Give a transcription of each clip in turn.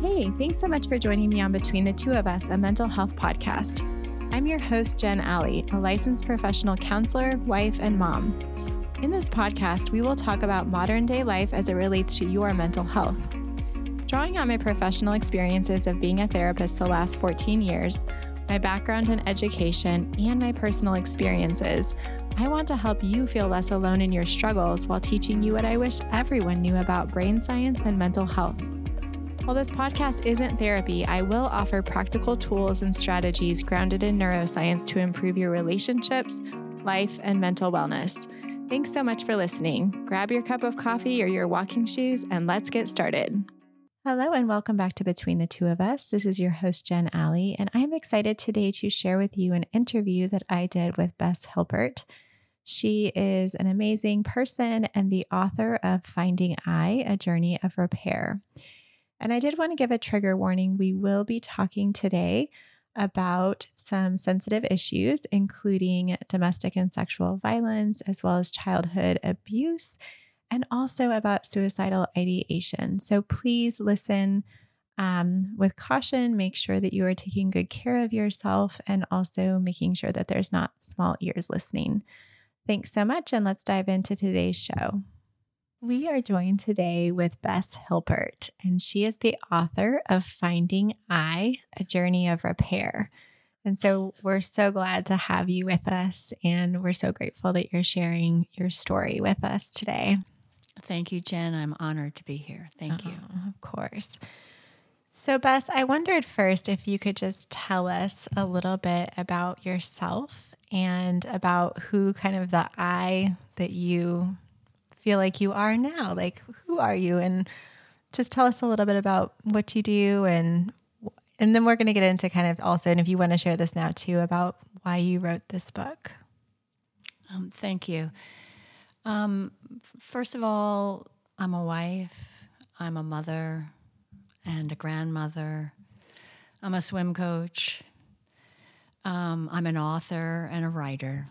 Hey, thanks so much for joining me on Between the Two of Us, a mental health podcast. I'm your host, Jen Alley, a licensed professional counselor, wife, and mom. In this podcast, we will talk about modern day life as it relates to your mental health. Drawing on my professional experiences of being a therapist the last 14 years, my background in education, and my personal experiences, I want to help you feel less alone in your struggles while teaching you what I wish everyone knew about brain science and mental health. While this podcast isn't therapy, I will offer practical tools and strategies grounded in neuroscience to improve your relationships, life, and mental wellness. Thanks so much for listening. Grab your cup of coffee or your walking shoes and let's get started. Hello, and welcome back to Between the Two of Us. This is your host, Jen Alley, and I'm excited today to share with you an interview that I did with Bess Hilpert. She is an amazing person and the author of Finding I, A Journey of Repair. And I did want to give a trigger warning. We will be talking today about some sensitive issues, including domestic and sexual violence, as well as childhood abuse, and also about suicidal ideation. So please listen um, with caution. Make sure that you are taking good care of yourself and also making sure that there's not small ears listening. Thanks so much, and let's dive into today's show. We are joined today with Bess Hilpert, and she is the author of Finding I, A Journey of Repair. And so we're so glad to have you with us, and we're so grateful that you're sharing your story with us today. Thank you, Jen. I'm honored to be here. Thank you. Oh, of course. So, Bess, I wondered first if you could just tell us a little bit about yourself and about who kind of the I that you feel like you are now? Like, who are you? And just tell us a little bit about what you do and and then we're going to get into kind of also and if you want to share this now too about why you wrote this book. Um, thank you. Um, first of all i'm a wife i'm a mother and a grandmother. I'm a swim coach. Um, i'm an author and a writer.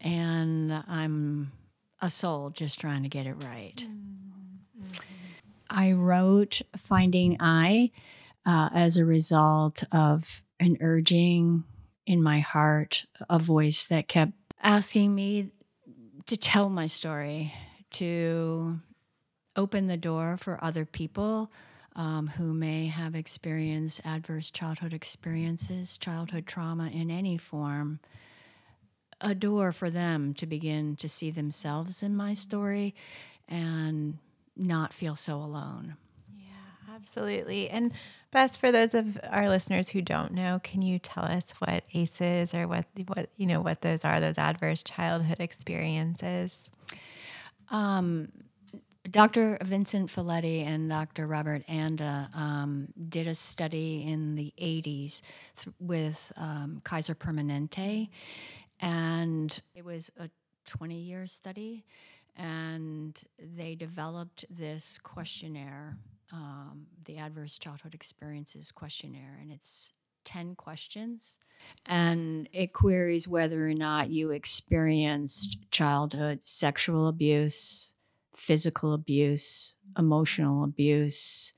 And i'm a soul just trying to get it right. Mm-hmm. I wrote Finding I uh, as a result of an urging in my heart, a voice that kept asking me to tell my story, to open the door for other people um, who may have experienced adverse childhood experiences, childhood trauma in any form, a door for them to begin to see themselves in my story and not feel so alone. Yeah, absolutely. And Bess for those of our listeners who don't know, can you tell us what ACEs or what what you know what those are? Those adverse childhood experiences. Um, Dr. Vincent Felitti and Dr. Robert Anda um, did a study in the 80s th- with um, Kaiser Permanente, and it was a 20 year study. And they developed this questionnaire, um, the Adverse Childhood Experiences Questionnaire. And it's 10 questions. And it queries whether or not you experienced childhood sexual abuse, physical abuse, emotional abuse,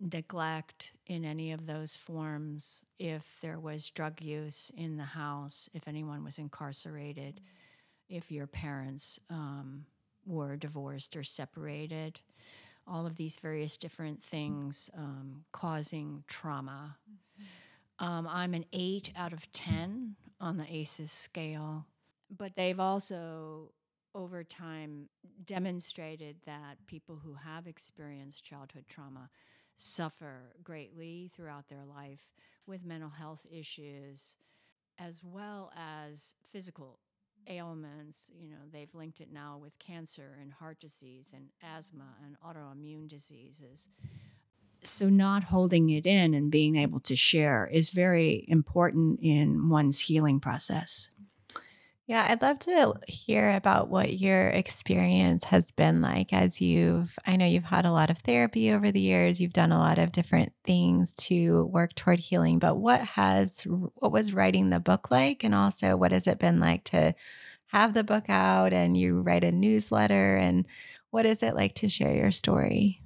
neglect in any of those forms, if there was drug use in the house, if anyone was incarcerated, if your parents um, were divorced or separated, all of these various different things um, causing trauma. Um, I'm an eight out of 10 on the ACEs scale, but they've also over time demonstrated that people who have experienced childhood trauma suffer greatly throughout their life with mental health issues as well as physical ailments. You know, they've linked it now with cancer and heart disease and asthma and autoimmune diseases. So, not holding it in and being able to share is very important in one's healing process. Yeah, I'd love to hear about what your experience has been like as you've, I know you've had a lot of therapy over the years, you've done a lot of different things to work toward healing, but what has, what was writing the book like? And also, what has it been like to have the book out and you write a newsletter? And what is it like to share your story?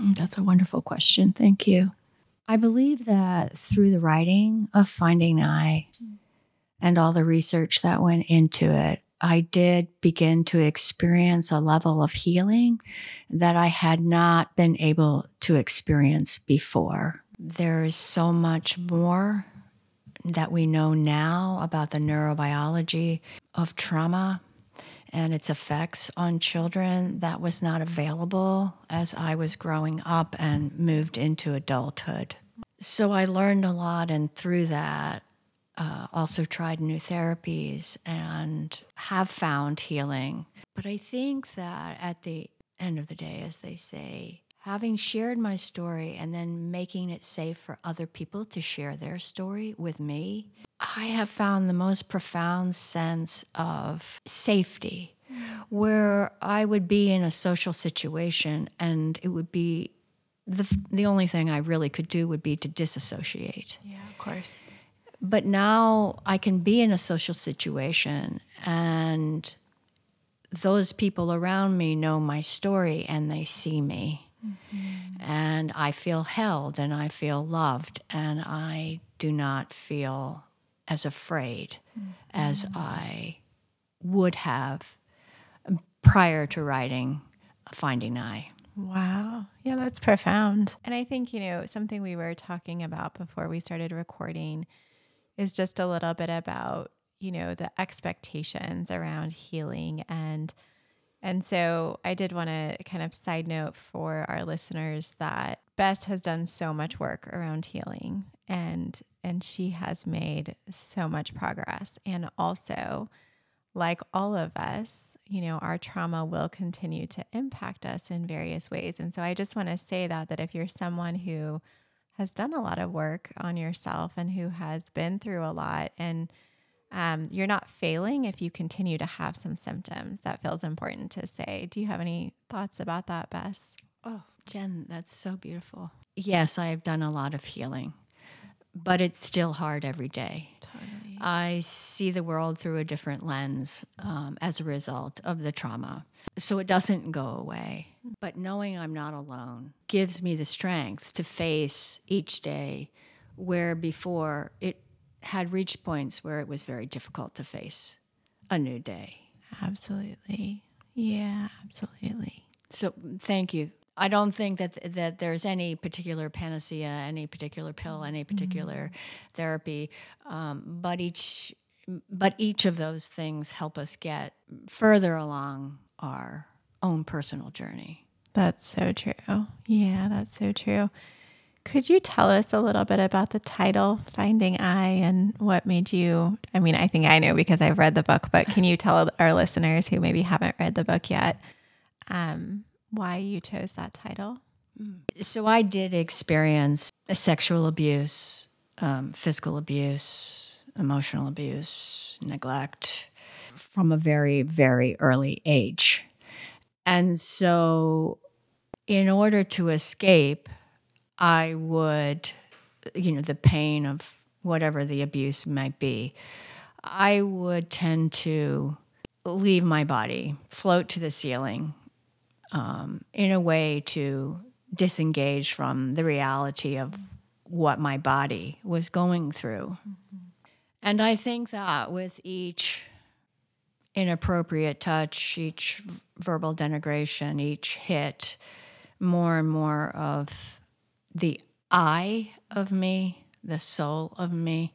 Mm, that's a wonderful question. Thank you. I believe that through the writing of Finding I and all the research that went into it, I did begin to experience a level of healing that I had not been able to experience before. There is so much more that we know now about the neurobiology of trauma and its effects on children that was not available as I was growing up and moved into adulthood. So I learned a lot, and through that, uh, also tried new therapies and have found healing. But I think that at the end of the day, as they say, having shared my story and then making it safe for other people to share their story with me, I have found the most profound sense of safety where I would be in a social situation and it would be the, the only thing I really could do would be to disassociate. Yeah, of course. But now I can be in a social situation and those people around me know my story and they see me. Mm-hmm. And I feel held and I feel loved and I do not feel as afraid mm-hmm. as I would have prior to writing Finding I. Wow. Yeah, that's profound. And I think, you know, something we were talking about before we started recording is just a little bit about, you know, the expectations around healing and and so I did want to kind of side note for our listeners that Bess has done so much work around healing and and she has made so much progress and also like all of us you know, our trauma will continue to impact us in various ways. And so I just want to say that that if you're someone who has done a lot of work on yourself and who has been through a lot and um, you're not failing if you continue to have some symptoms. That feels important to say. Do you have any thoughts about that, Bess? Oh, Jen, that's so beautiful. Yes, I have done a lot of healing, but it's still hard every day. Totally. I see the world through a different lens um, as a result of the trauma. So it doesn't go away. But knowing I'm not alone gives me the strength to face each day where before it had reached points where it was very difficult to face a new day. Absolutely. Yeah, absolutely. So thank you I don't think that that there's any particular panacea, any particular pill, any particular mm-hmm. therapy, um, but each but each of those things help us get further along our own personal journey. That's so true. Yeah, that's so true. Could you tell us a little bit about the title, Finding I, and what made you? I mean, I think I know because I've read the book, but can you tell our listeners who maybe haven't read the book yet um, why you chose that title. So I did experience sexual abuse, um, physical abuse, emotional abuse, neglect from a very, very early age. And so, in order to escape, I would, you know, the pain of whatever the abuse might be, I would tend to leave my body, float to the ceiling, um, in a way to disengage from the reality of what my body was going through. Mm-hmm. And I think that with each inappropriate touch, each verbal denigration, each hit, more and more of the I of me, the soul of me,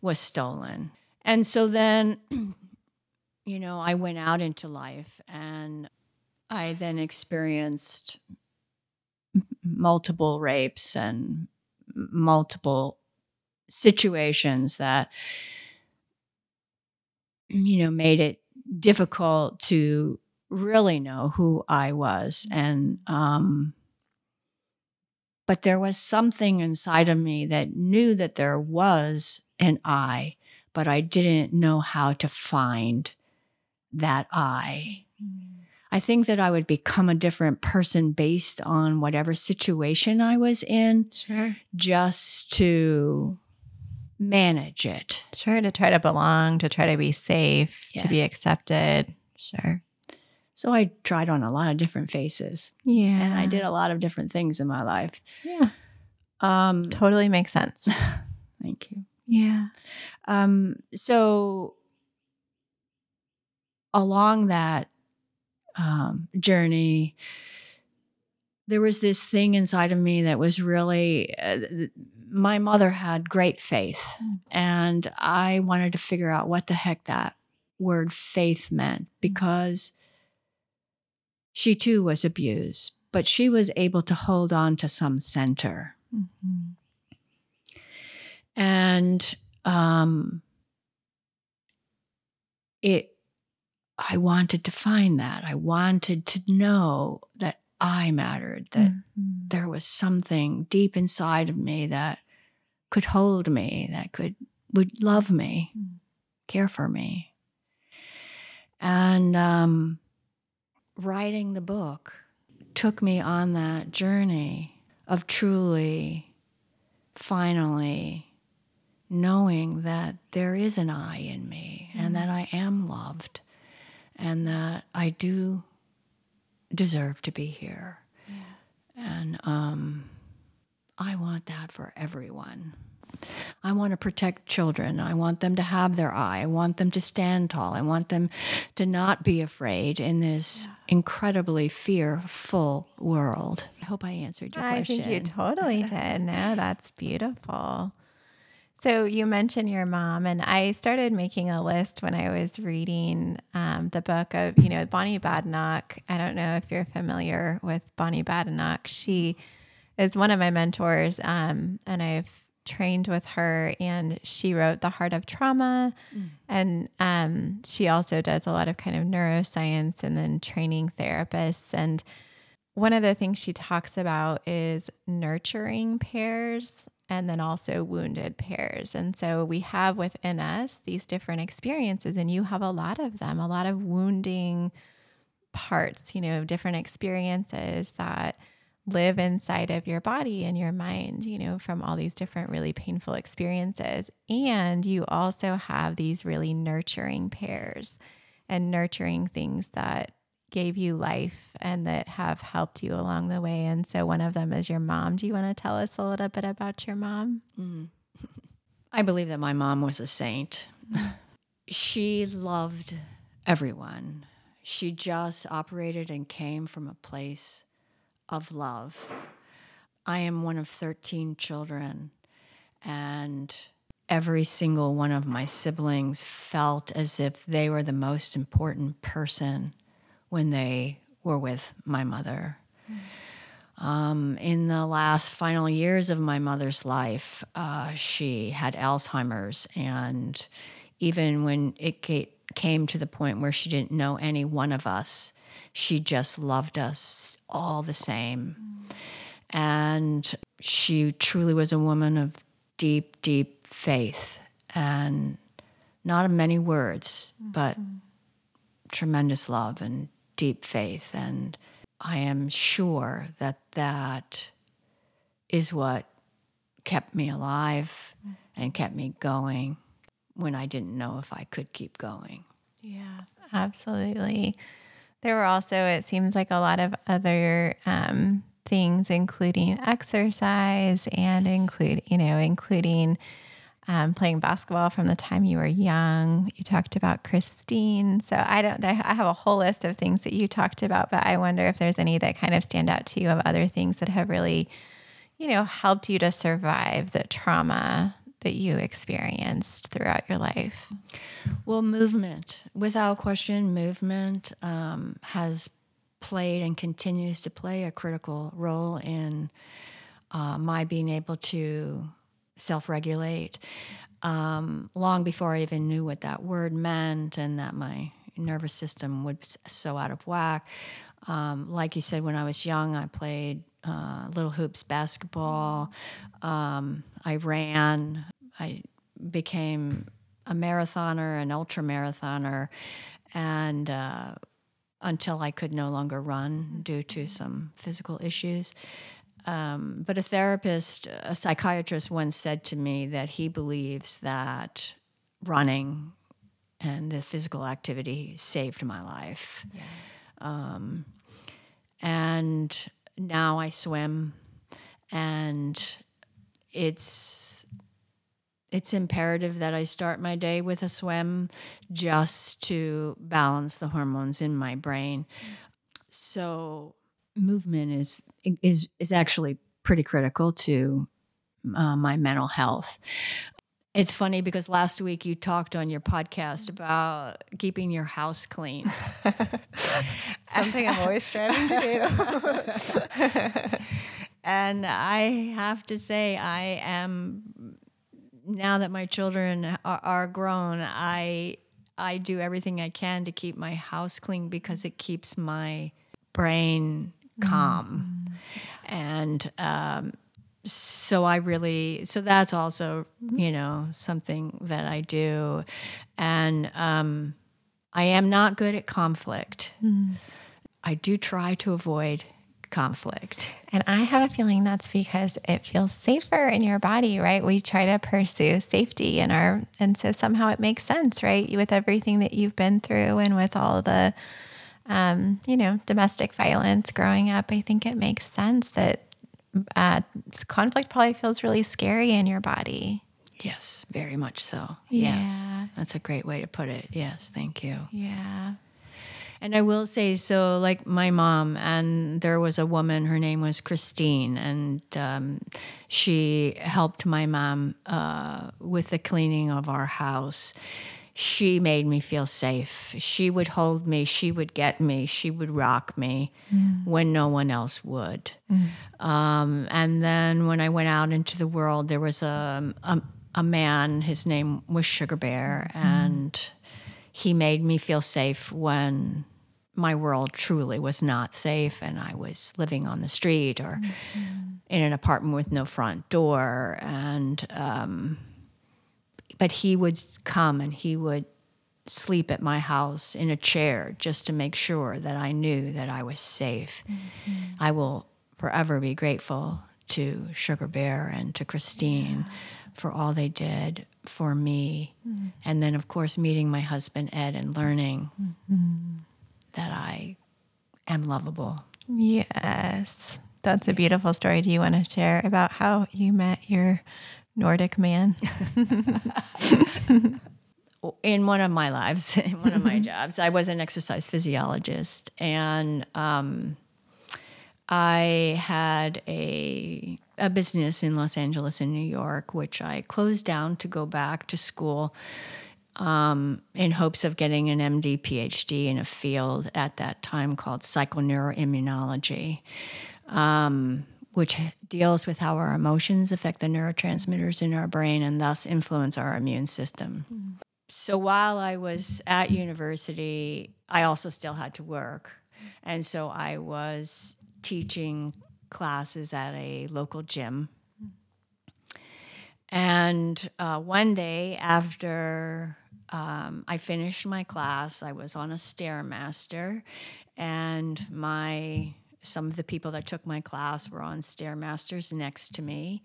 was stolen. And so then, you know, I went out into life and I then experienced multiple rapes and multiple situations that you know made it difficult to really know who I was and um but there was something inside of me that knew that there was an I but I didn't know how to find that I mm-hmm. I think that I would become a different person based on whatever situation I was in. Sure. Just to manage it. Sure. To try to belong, to try to be safe, yes. to be accepted. Sure. So I tried on a lot of different faces. Yeah. And I did a lot of different things in my life. Yeah. Um, Totally makes sense. thank you. Yeah. Um, so along that um, journey, there was this thing inside of me that was really. Uh, my mother had great faith, Mm. and I wanted to figure out what the heck that word faith meant because she too was abused, but she was able to hold on to some center. Mhm. and um it i wanted to find that i wanted to know that i mattered that Mhm. there was something deep inside of me that could hold me that could would love me Mm. care for me and um writing the book took me on that journey of truly finally knowing that there is an I in me and that I am loved and that I do deserve to be here. And um, I want that for everyone. I want to protect children. I want them to have their eye. I want them to stand tall. I want them to not be afraid in this incredibly fearful world. I hope I answered your I question. think you totally did. No, that's beautiful. So you mentioned your mom, and I started making a list when I was reading um, the book of, you know, Bonnie Badenoch. I don't know if you're familiar with Bonnie Badenoch. She is one of my mentors, um, and I've trained with her, and she wrote The Heart of Trauma, and um, she also does a lot of kind of neuroscience and then training therapists and one of the things she talks about is nurturing pairs and then also wounded pairs. And so we have within us these different experiences, and you have a lot of them, a lot of wounding parts, you know, different experiences that live inside of your body and your mind, you know, from all these different really painful experiences. And you also have these really nurturing pairs and nurturing things that gave you life and that have helped you along the way. And so one of them is your mom. Do you want to tell us a little bit about your mom? Mm. I believe that my mom was a saint. she loved everyone. She just operated and came from a place of love. I am one of 13 children, and every single one of my siblings felt as if they were the most important person when they were with my mother. Um, in the last final years of my mother's life, uh, she had Alzheimer's, and even when it came to the point where she didn't know any one of us, she just loved us all the same. And she truly was a woman of deep, deep faith, and not of many words, but tremendous love and deep faith. And I am sure that that is what kept me alive and kept me going when I didn't know if I could keep going. Yeah, absolutely. There were also, it seems like a lot of other um, things, including exercise and include, you know, including um, playing basketball from the time you were young. You talked about Christine. So I don't, I have a whole list of things that you talked about, but I wonder if there's any that kind of stand out to you of other things that have really, you know, helped you to survive the trauma that you experienced throughout your life. Well, movement, without question, movement um, has played and continues to play a critical role in uh, my being able to self regulate. Um, long before I even knew what that word meant and that my nervous system was so out of whack. Um, like you said, when I was young, I played uh, little hoops basketball. Um, I ran. I became a marathoner, an ultra marathoner, and uh, until I could no longer run due to some physical issues. Um, but a therapist, a psychiatrist once said to me that he believes that running and the physical activity saved my life. Um, and now I swim, and it's it's imperative that I start my day with a swim just to balance the hormones in my brain. So movement is is is actually pretty critical to uh, my mental health. It's funny because last week you talked on your podcast about keeping your house clean. Something I'm always striving to do. and I have to say, I am now that my children are, are grown, I I do everything I can to keep my house clean because it keeps my brain calm. Mm. And um, so I really, so that's also, you know, something that I do. And um, I am not good at conflict. Mm. I do try to avoid conflict. And I have a feeling that's because it feels safer in your body, right? We try to pursue safety in our, and so somehow it makes sense, right? With everything that you've been through and with all the, um, you know, domestic violence growing up, I think it makes sense that uh, conflict probably feels really scary in your body. Yes, very much so. Yeah. Yes. That's a great way to put it. Yes, thank you. Yeah. And I will say, so like my mom, and there was a woman, her name was Christine, and um, she helped my mom uh, with the cleaning of our house. She made me feel safe. She would hold me, she would get me, she would rock me mm. when no one else would. Mm. Um, and then when I went out into the world, there was a, a, a man, his name was Sugar Bear, mm. and he made me feel safe when my world truly was not safe and I was living on the street or mm-hmm. in an apartment with no front door. And, um, but he would come and he would sleep at my house in a chair just to make sure that I knew that I was safe. Mm-hmm. I will forever be grateful to Sugar Bear and to Christine yeah. for all they did for me. Mm-hmm. And then, of course, meeting my husband Ed and learning mm-hmm that I am lovable. Yes. That's a beautiful story. Do you want to share about how you met your Nordic man? in one of my lives, in one of my jobs, I was an exercise physiologist, and um, I had a a business in Los Angeles and New York, which I closed down to go back to school um, in hopes of getting an MD, PhD in a field at that time called psychoneuroimmunology, um, which deals with how our emotions affect the neurotransmitters in our brain and thus influence our immune system. Mm. So while I was at university, I also still had to work. And so I was teaching classes at a local gym. And uh, one day after um, I finished my class. I was on a stairmaster, and my some of the people that took my class were on stairmasters next to me,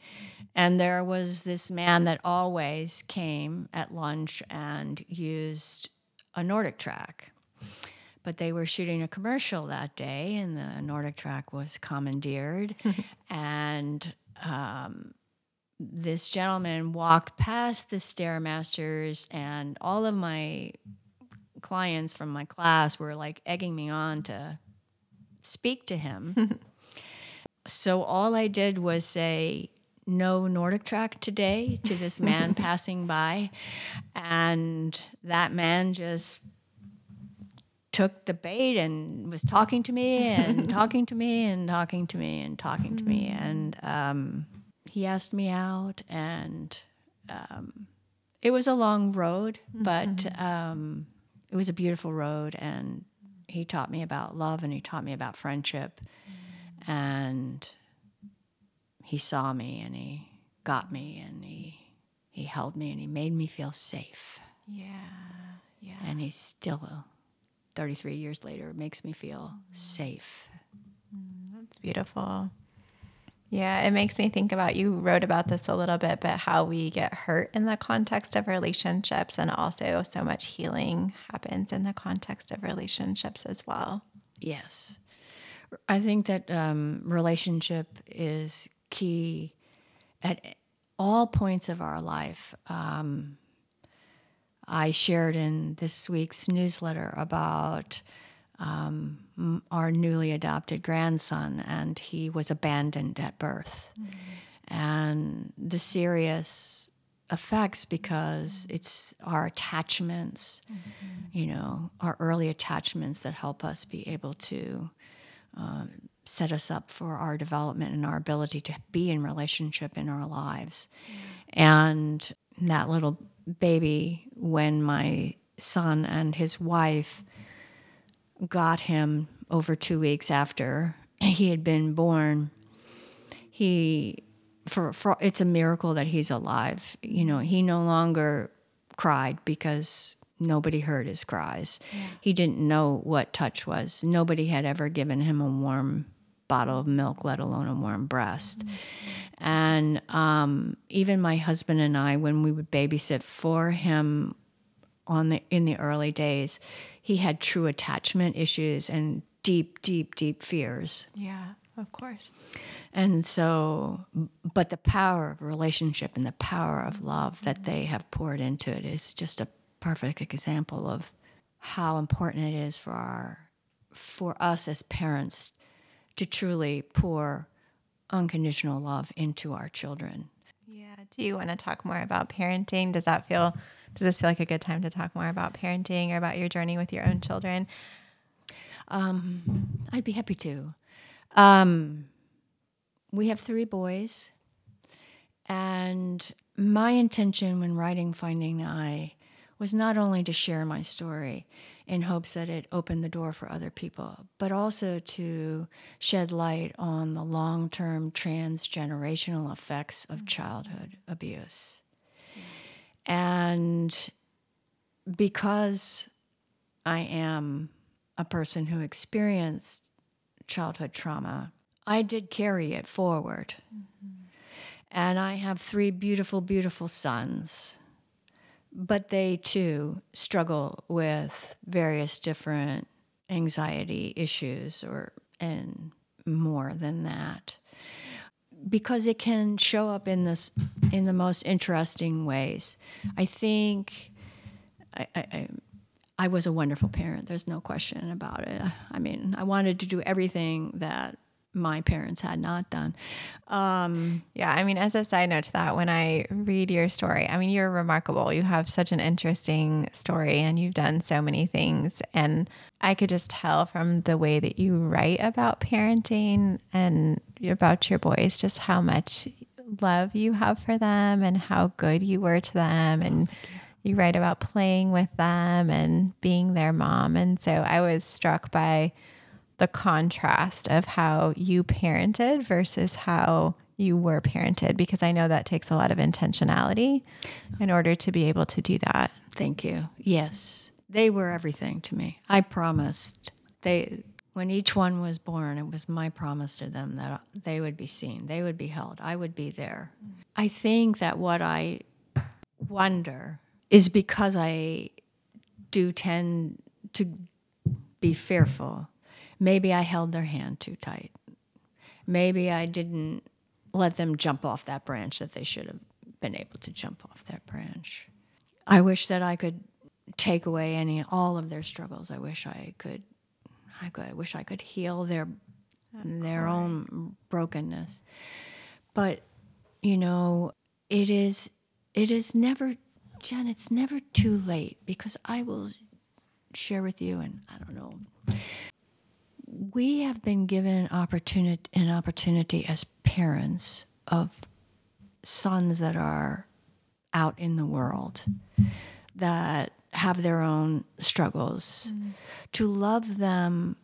and there was this man that always came at lunch and used a NordicTrack. But they were shooting a commercial that day, and the NordicTrack was commandeered, and um, this gentleman walked past the stairmasters and all of my clients from my class were like egging me on to speak to him so all i did was say no NordicTrack today to this man passing by and that man just took the bait and was talking to me and talking to me and talking to me and talking to me and um, he asked me out, and um, it was a long road, but mm-hmm. um, it was a beautiful road. And he taught me about love, and he taught me about friendship, mm-hmm. and he saw me, and he got me, and he he held me, and he made me feel safe. Yeah, yeah. And he still, 33 years later, makes me feel safe. Mm, that's beautiful. Yeah, it makes me think about you wrote about this a little bit, but how we get hurt in the context of relationships, and also so much healing happens in the context of relationships as well. Yes. I think that um, relationship is key at all points of our life. Um, I shared in this week's newsletter about um, our newly adopted grandson, and he was abandoned at birth. Mm-hmm. And the serious effects because it's our attachments, mm-hmm. you know, our early attachments that help us be able to um, set us up for our development and our ability to be in relationship in our lives. And that little baby, when my son and his wife got him over two weeks after he had been born, he for, for it's a miracle that he's alive. You know, he no longer cried because nobody heard his cries. Yeah. He didn't know what touch was. Nobody had ever given him a warm bottle of milk, let alone a warm breast. Mm-hmm. And um, even my husband and I, when we would babysit for him on the in the early days, he had true attachment issues and deep, deep, deep fears. Yeah, of course. And so, but the power of relationship and the power of love that they have poured into it is just a perfect example of how important it is for our for us as parents to truly pour unconditional love into our children. Yeah. Do you want to talk more about parenting? Does that feel does this feel like a good time to talk more about parenting or about your journey with your own children? Um, I'd be happy to. Um, we have three boys, and my intention when writing Finding I was not only to share my story in hopes that it opened the door for other people, but also to shed light on the long term transgenerational effects of childhood abuse. And because I am a person who experienced childhood trauma, I did carry it forward. Mm-hmm. And I have three beautiful, beautiful sons but they too struggle with various different anxiety issues or and more than that because it can show up in this in the most interesting ways. I think I, I, I was a wonderful parent there's no question about it. I mean i wanted to do everything that my parents had not done. Um, yeah, I mean, as a side note to that, when I read your story, I mean, you're remarkable. You have such an interesting story and you've done so many things. And I could just tell from the way that you write about parenting and about your boys just how much love you have for them and how good you were to them. And you write about playing with them and being their mom. And so I was struck by the contrast of how you parented versus how you were parented because I know that takes a lot of intentionality in order to be able to do that. Thank you. Yes. They were everything to me. I promised they when each one was born it was my promise to them that they would be seen, they would be held, I would be there. I think that what I wonder is because I do tend to be fearful Maybe I held their hand too tight. Maybe I didn't let them jump off that branch that they should have been able to jump off that branch. I wish that I could take away any all of their struggles. I wish I could I could I wish I could heal their their own brokenness. But you know, it is it is never Jen, it's never too late because I will share with you and I don't know we have been given opportunity, an opportunity as parents of sons that are out in the world that have their own struggles mm. to love them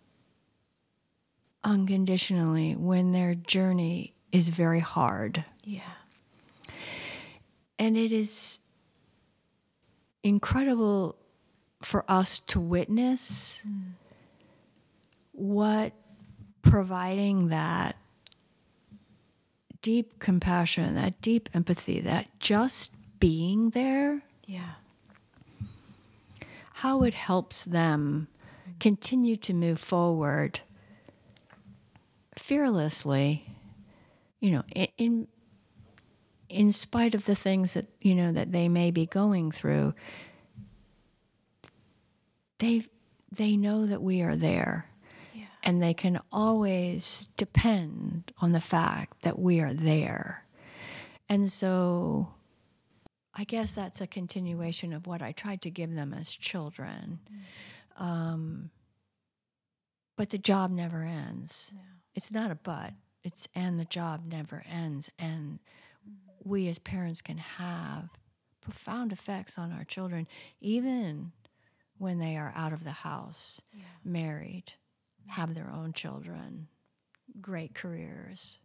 unconditionally when their journey is very hard. Yeah. And it is incredible for us to witness mm what providing that deep compassion, that deep empathy, that just being there. Yeah. How it helps them continue to move forward fearlessly, you know, in in spite of the things that you know that they may be going through. They they know that we are there. And they can always depend on the fact that we are there. And so I guess that's a continuation of what I tried to give them as children. Mm. Um, but the job never ends. Yeah. It's not a but, it's and the job never ends. And mm. we as parents can have profound effects on our children, even when they are out of the house, yeah. married, have their own children, great careers.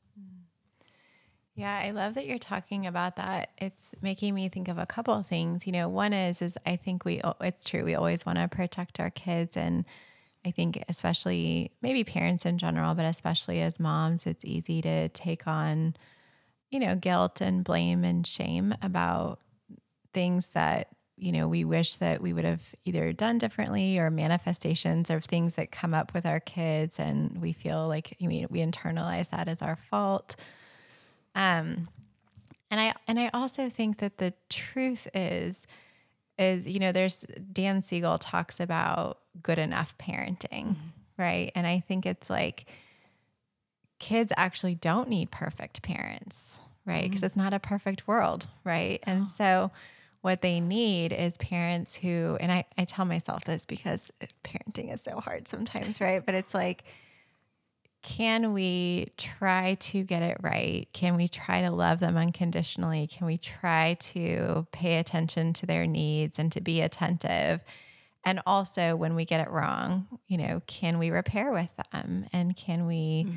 Yeah, I love that you're talking about that. It's making me think of a couple of things. You know, one is is I think we oh, it's true we always want to protect our kids and I think especially maybe parents in general, but especially as moms, it's easy to take on you know, guilt and blame and shame about things that you know we wish that we would have either done differently or manifestations of things that come up with our kids and we feel like I mean, we internalize that as our fault um, and I and I also think that the truth is is you know there's Dan Siegel talks about good enough parenting, mm-hmm. right? And I think it's like kids actually don't need perfect parents, right? Because mm-hmm. it's not a perfect world, right? Oh. And so what they need is parents who and I, I tell myself this because parenting is so hard sometimes, right? But it's like can we try to get it right? Can we try to love them unconditionally? Can we try to pay attention to their needs and to be attentive? And also, when we get it wrong, you know, can we repair with them and can we mm.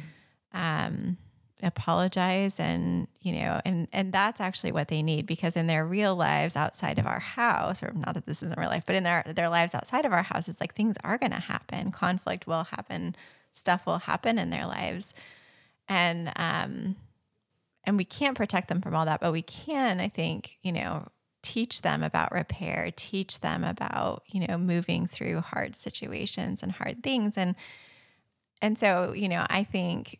um, apologize? And, you know, and, and that's actually what they need because in their real lives outside of our house, or not that this isn't real life, but in their, their lives outside of our house, it's like things are going to happen. Conflict will happen stuff will happen in their lives. And um and we can't protect them from all that, but we can, I think, you know, teach them about repair, teach them about, you know, moving through hard situations and hard things and and so, you know, I think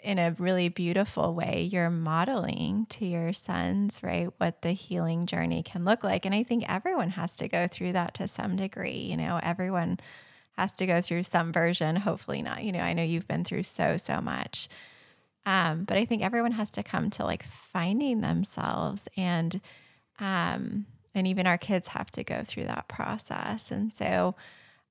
in a really beautiful way, you're modeling to your sons, right, what the healing journey can look like. And I think everyone has to go through that to some degree. You know, everyone has to go through some version. Hopefully not. You know, I know you've been through so, so much. Um, but I think everyone has to come to like finding themselves and um, and even our kids have to go through that process. And so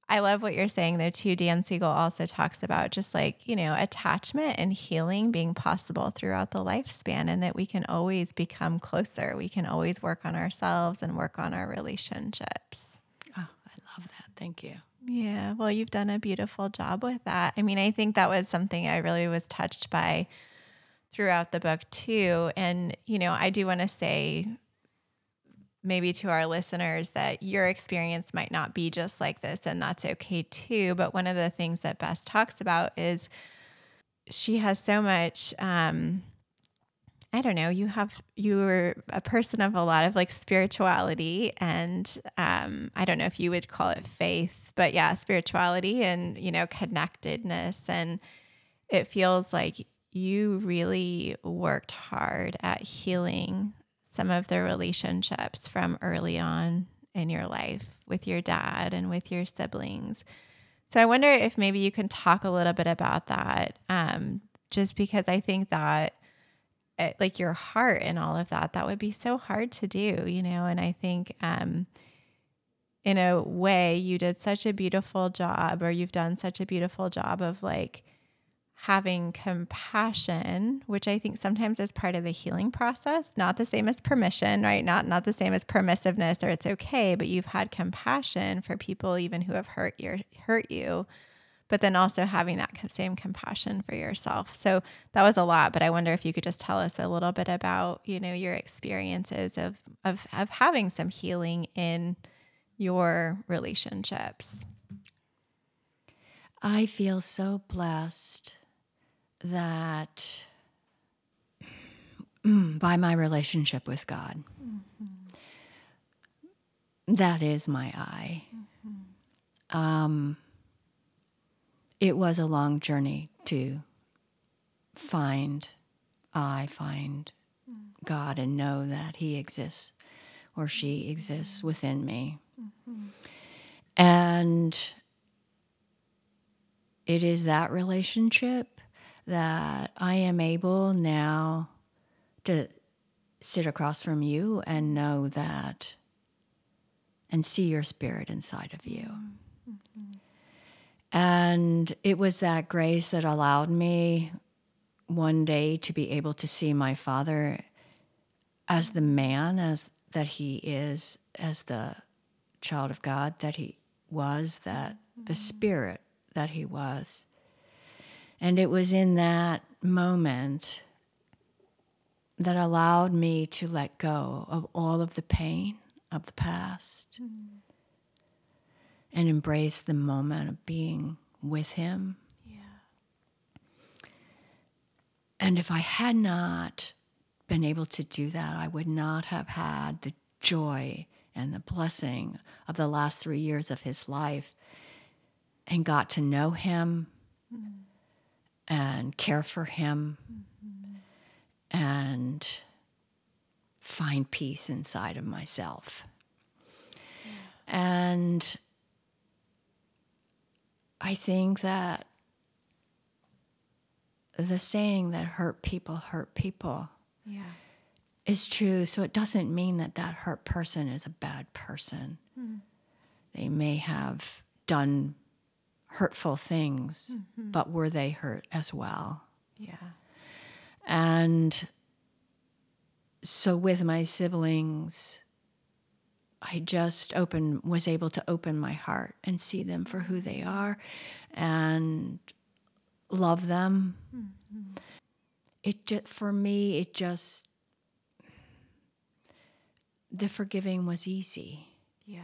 I love what you're saying though too. Dan Siegel also talks about just like, you know, attachment and healing being possible throughout the lifespan and that we can always become closer. We can always work on ourselves and work on our relationships. Oh, I love that. Thank you. Yeah, well, you've done a beautiful job with that. I mean, I think that was something I really was touched by throughout the book, too. And, you know, I do want to say maybe to our listeners that your experience might not be just like this, and that's okay, too. But one of the things that Bess talks about is she has so much. Um, I don't know, you have you were a person of a lot of like spirituality and um I don't know if you would call it faith but yeah, spirituality and, you know, connectedness. And it feels like you really worked hard at healing some of the relationships from early on in your life with your dad and with your siblings. So I wonder if maybe you can talk a little bit about that, um, just because I think that, it, eh, like your heart and all of that, that would be so hard to do, you know. And I think um, in a way you did such a beautiful job or you've done such a beautiful job of like having compassion which i think sometimes is part of the healing process not the same as permission right not not the same as permissiveness or it's okay but you've had compassion for people even who have hurt your hurt you but then also having that same compassion for yourself so that was a lot but i wonder if you could just tell us a little bit about you know your experiences of of of having some healing in your relationships? I feel so blessed that by my relationship with God, mm-hmm. that is my I. Mm-hmm. Um, it was a long journey to find, I find God and know that He exists or she exists within me. And it is that relationship that I am able now to sit across from you and know that and see your spirit inside of you. And it was that grace that allowed me one day to be able to see my father as the man as that he is as the child of God that he was that the mm-hmm. spirit that he was and it was in that moment that allowed me to let go of all of the pain of the past and embrace the moment of being with him. And if I had not been able to do that, I would not have had the joy and the blessing of the last three years of his life and got to know him mm. And care for him and find peace inside of myself. And I think that the saying that hurt people hurt people Yeah. is true. So it doesn't mean that that hurt person is a bad person. Hmm. They may have done hurtful things, mm-hmm. but were they hurt as well? Yeah. And so with my siblings, I just open was able to open my heart and see them for who they are and love them. Mm-hmm. It just, for me it just the forgiving was easy. Yeah.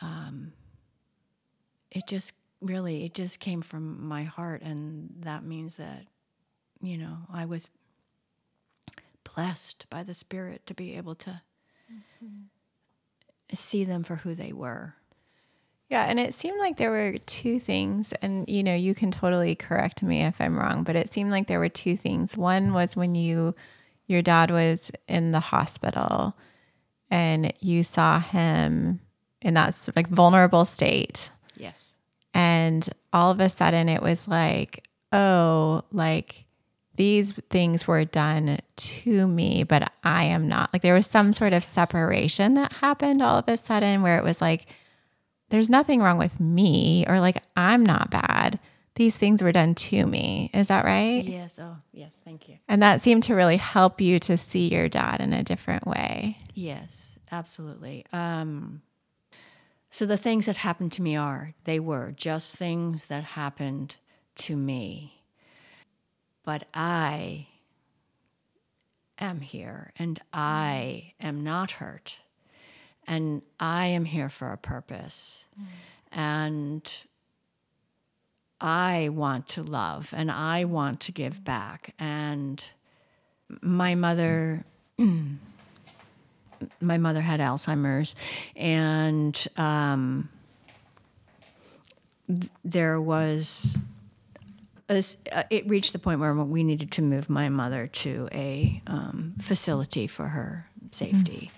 Um, It just really it just came from my heart and that means that you know, I was blessed by the spirit to be able to mm-hmm. see them for who they were. Yeah, and it seemed like there were two things, and you know, you can totally correct me if I'm wrong, but it seemed like there were two things. One was when you, your dad was in the hospital, and you saw him in that like vulnerable state, Yes. and all of a sudden it was like, oh, like these things were done to me, but I am not. Like there was some sort of separation that happened all of a sudden where it was like, there's nothing wrong with me, or like I'm not bad. These things were done to me. Is that right? Yes. Oh, yes. Thank you. And that seemed to really help you to see your dad in a different way. Yes, absolutely. Um, so the things that happened to me are, they were just things that happened to me. But I am here and I am not hurt. And I am here for a purpose. And I want to love and I want to give back. And my mother my mother had Alzheimer's, and um, there was a uh, it reached the point where we needed to move my mother to a um, facility for her safety,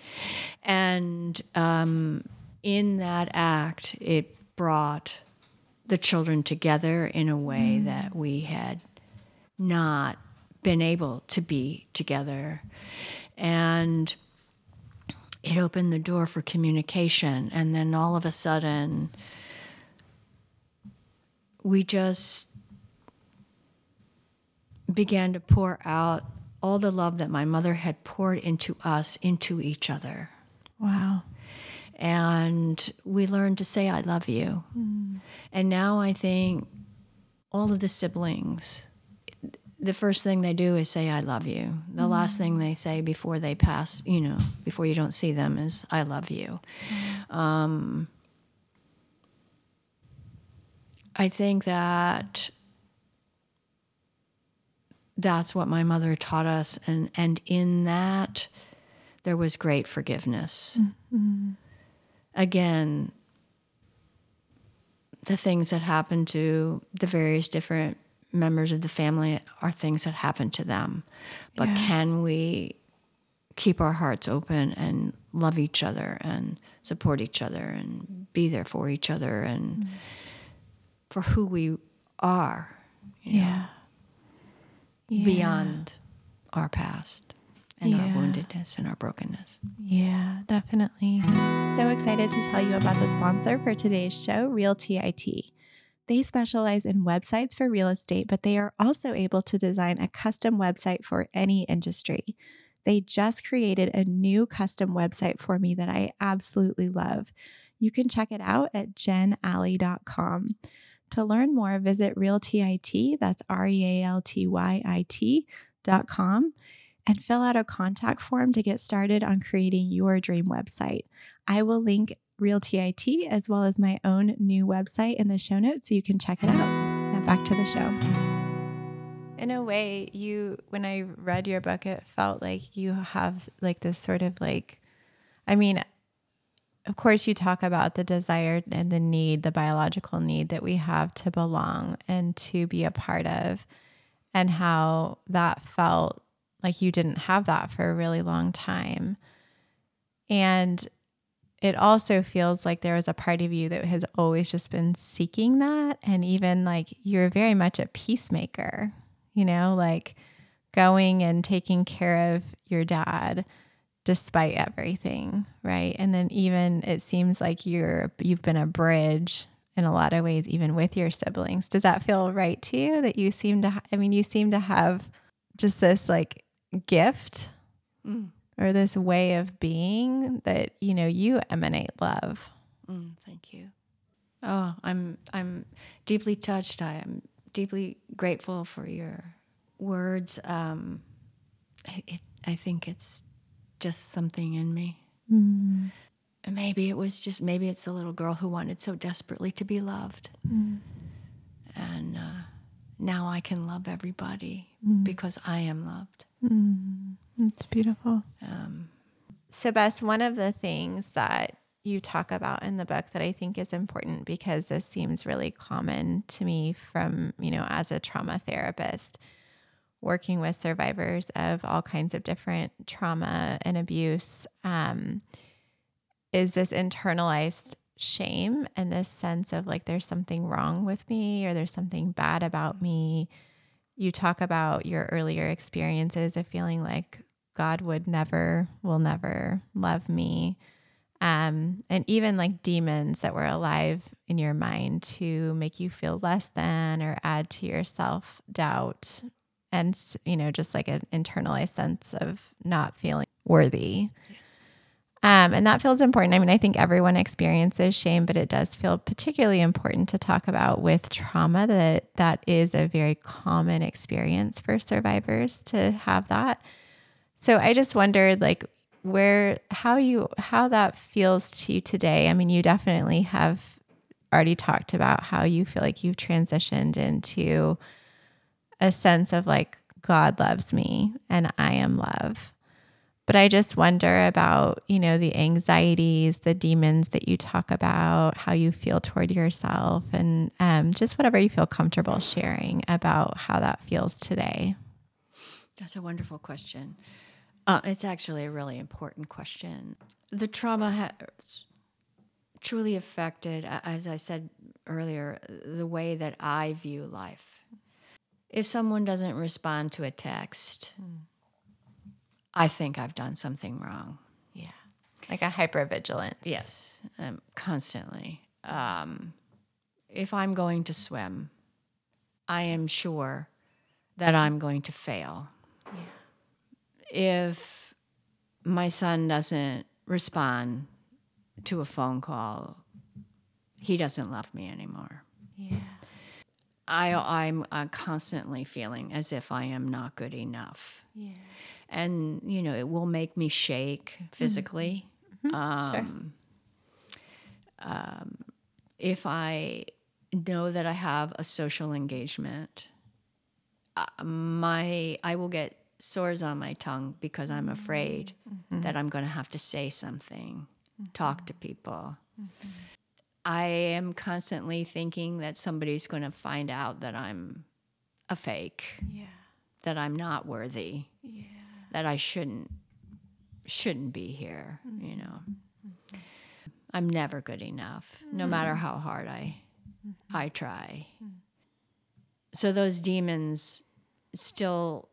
and um, in that act, it brought the children together in a way that we had not been able to be together, and it opened the door for communication. And then all of a sudden we just began to pour out all the love that my mother had poured into us into each other. Wow. and we learned to say i love you. Mm. And now i think all of the siblings the first thing they do is say i love you. The mm-hmm. last thing they say before they pass you know before you don't see them is i love you. Mm-hmm. Um, i think that that's what my mother taught us and and in that there was great forgiveness. Mm-hmm. Again the things that happened to the various different members of the family are things that happen to them. But Yeah. can we keep our hearts open and love each other and support each other and be there for each other and mm. for who we are you know, Yeah. Yeah. beyond our past and our woundedness and our brokenness. Yeah, definitely. So excited to tell you about the sponsor for today's show, Realty IT. They specialize in websites for real estate, but they are also able to design a custom website for any industry. They just created a new custom website for me that I absolutely love. You can check it out at jenalley.com. To learn more, visit RealtyIt—that's R E A L T Y I T.com, and fill out a contact form to get started on creating your dream website. I will link Realty IT as well as my own new website in the show notes so you can check it out. Now back to the show. In a way, you when I read your book, it felt like you have like this sort of like, I mean, of course, you talk about the desire and the need, the biological need that we have to belong and to be a part of, and how that felt like you didn't have that for a really long time. And it also feels like there was a part of you that has always just been seeking that. And even like you're very much a peacemaker, you know, like going and taking care of your dad despite everything, right? And then even it seems like you're you've been a bridge in a lot of ways even with your siblings. Does that feel right to you that you seem to ha- I mean you seem to have just this like gift Mm. Or this way of being that you know you emanate love. Mm, thank you. Oh, I'm I'm deeply touched. I am deeply grateful for your words. Um, I, it, I think it's just something in me. And Maybe it was just maybe it's the little girl who wanted so desperately to be loved, and uh, now I can love everybody because I am loved. It's beautiful. Um, So, Bess, one of the things that you talk about in the book that I think is important because this seems really common to me from, you know, as a trauma therapist, working with survivors of all kinds of different trauma and abuse, um, is this internalized shame and this sense of like there's something wrong with me or there's something bad about me. You talk about your earlier experiences of feeling like God would never, will never love me. Um, and even like demons that were alive in your mind to make you feel less than or add to your self doubt. And, you know, just like an internalized sense of not feeling worthy. Um, and that feels important. I mean, I think everyone experiences shame, but it does feel particularly important to talk about with trauma that that is a very common experience for survivors to have that. So I just wondered like where how you how that feels to you today. I mean, you definitely have already talked about how you feel like you've transitioned into a sense of like God loves me and I am love. But I just wonder about, you know, the anxieties, the demons that you talk about, how you feel toward yourself, and um, just whatever you feel comfortable sharing about how that feels today. That's a wonderful question. Uh, it's actually a really important question. The trauma has truly affected, as I said earlier, the way that I view life. If someone doesn't respond to a text, I think I've done something wrong. Yeah. Like a hypervigilance. Yes, um, constantly. Um, if I'm going to swim, I am sure that I'm going to fail. If my son doesn't respond to a phone call, he doesn't love me anymore. Yeah. I, I'm uh, constantly feeling as if I am not good enough. Yeah. And, you know, it will make me shake physically. sure. if I know that I have a social engagement, uh, my I will get sores on my tongue because I'm afraid mm-hmm. that I'm going to have to say something, mm-hmm. talk to people. Mm-hmm. I am constantly thinking that somebody's going to find out that I'm a fake, Yeah. that I'm not worthy, Yeah. that I shouldn't shouldn't be here, you know. I'm never good enough, no matter how hard I I try. Mm. So those demons still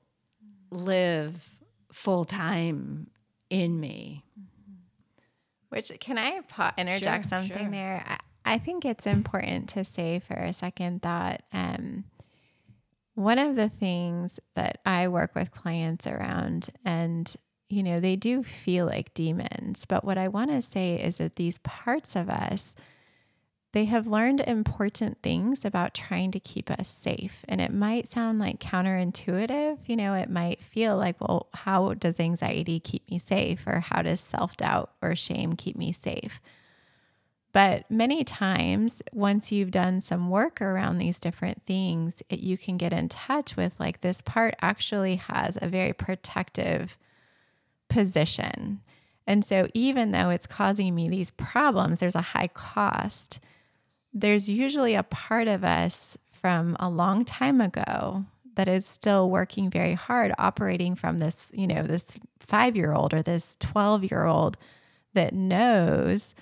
live full time in me. Which can I pa- interject Sure, something sure. there? I, I think it's important to say for a second that um, one of the things that I work with clients around, and you know, they do feel like demons, but what I want to say is that these parts of us, they have learned important things about trying to keep us safe. And it might sound like counterintuitive. You know, it might feel like, well, how does anxiety keep me safe? Or how does self doubt or shame keep me safe? But many times, once you've done some work around these different things, it, you can get in touch with like this part actually has a very protective position. And so, even though it's causing me these problems, there's a high cost. There's usually a part of us from a long time ago that is still working very hard, operating from this, you know, this five year old or this 12 year old that knows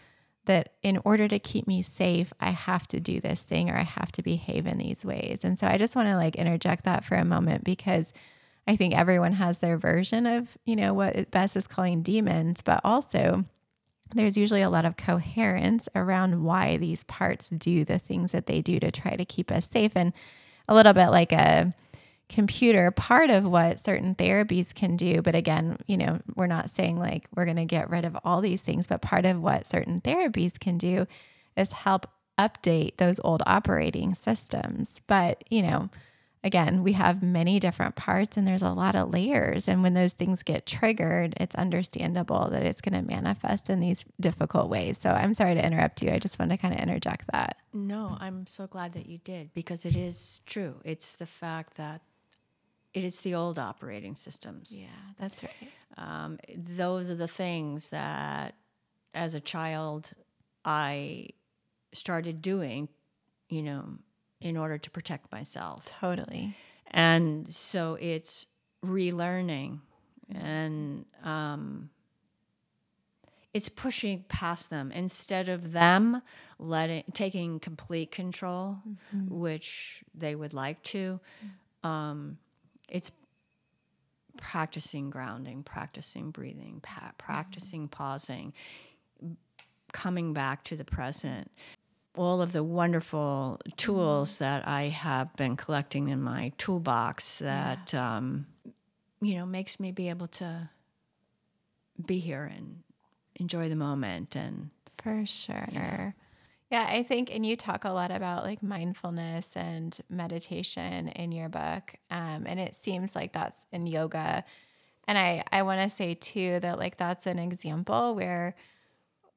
that in order to keep me safe, I have to do this thing or I have to behave in these ways. And so I just want to like interject that for a moment because I think everyone has their version of, you know, what Bess is calling demons, but also there's usually a lot of coherence around why these parts do the things that they do to try to keep us safe. And a little bit like a computer, part of what certain therapies can do, but again, you know, we're not saying like we're going to get rid of all these things, but part of what certain therapies can do is help update those old operating systems. But, you know, again, we have many different parts and there's a lot of layers. And when those things get triggered, it's understandable that it's going to manifest in these difficult ways. So I'm sorry to interrupt you. I just wanted to kind of interject that. No, I'm so glad that you did because it is true. It's the fact that it is the old operating systems. Yeah, that's right. Um, those are the things that, as a child, I started doing, you know, in order to protect myself. Totally. And so it's relearning and um, it's pushing past them instead of them letting taking complete control, which they would like to. Um, it's practicing grounding, practicing breathing, pa- practicing pausing, coming back to the present. All of the wonderful tools that I have been collecting in my toolbox that um, you know makes me be able to be here and enjoy the moment and For sure. Yeah. I think, and you talk a lot about like mindfulness and meditation in your book. Um, and it seems like that's in yoga. And I, I want to say too that like that's an example where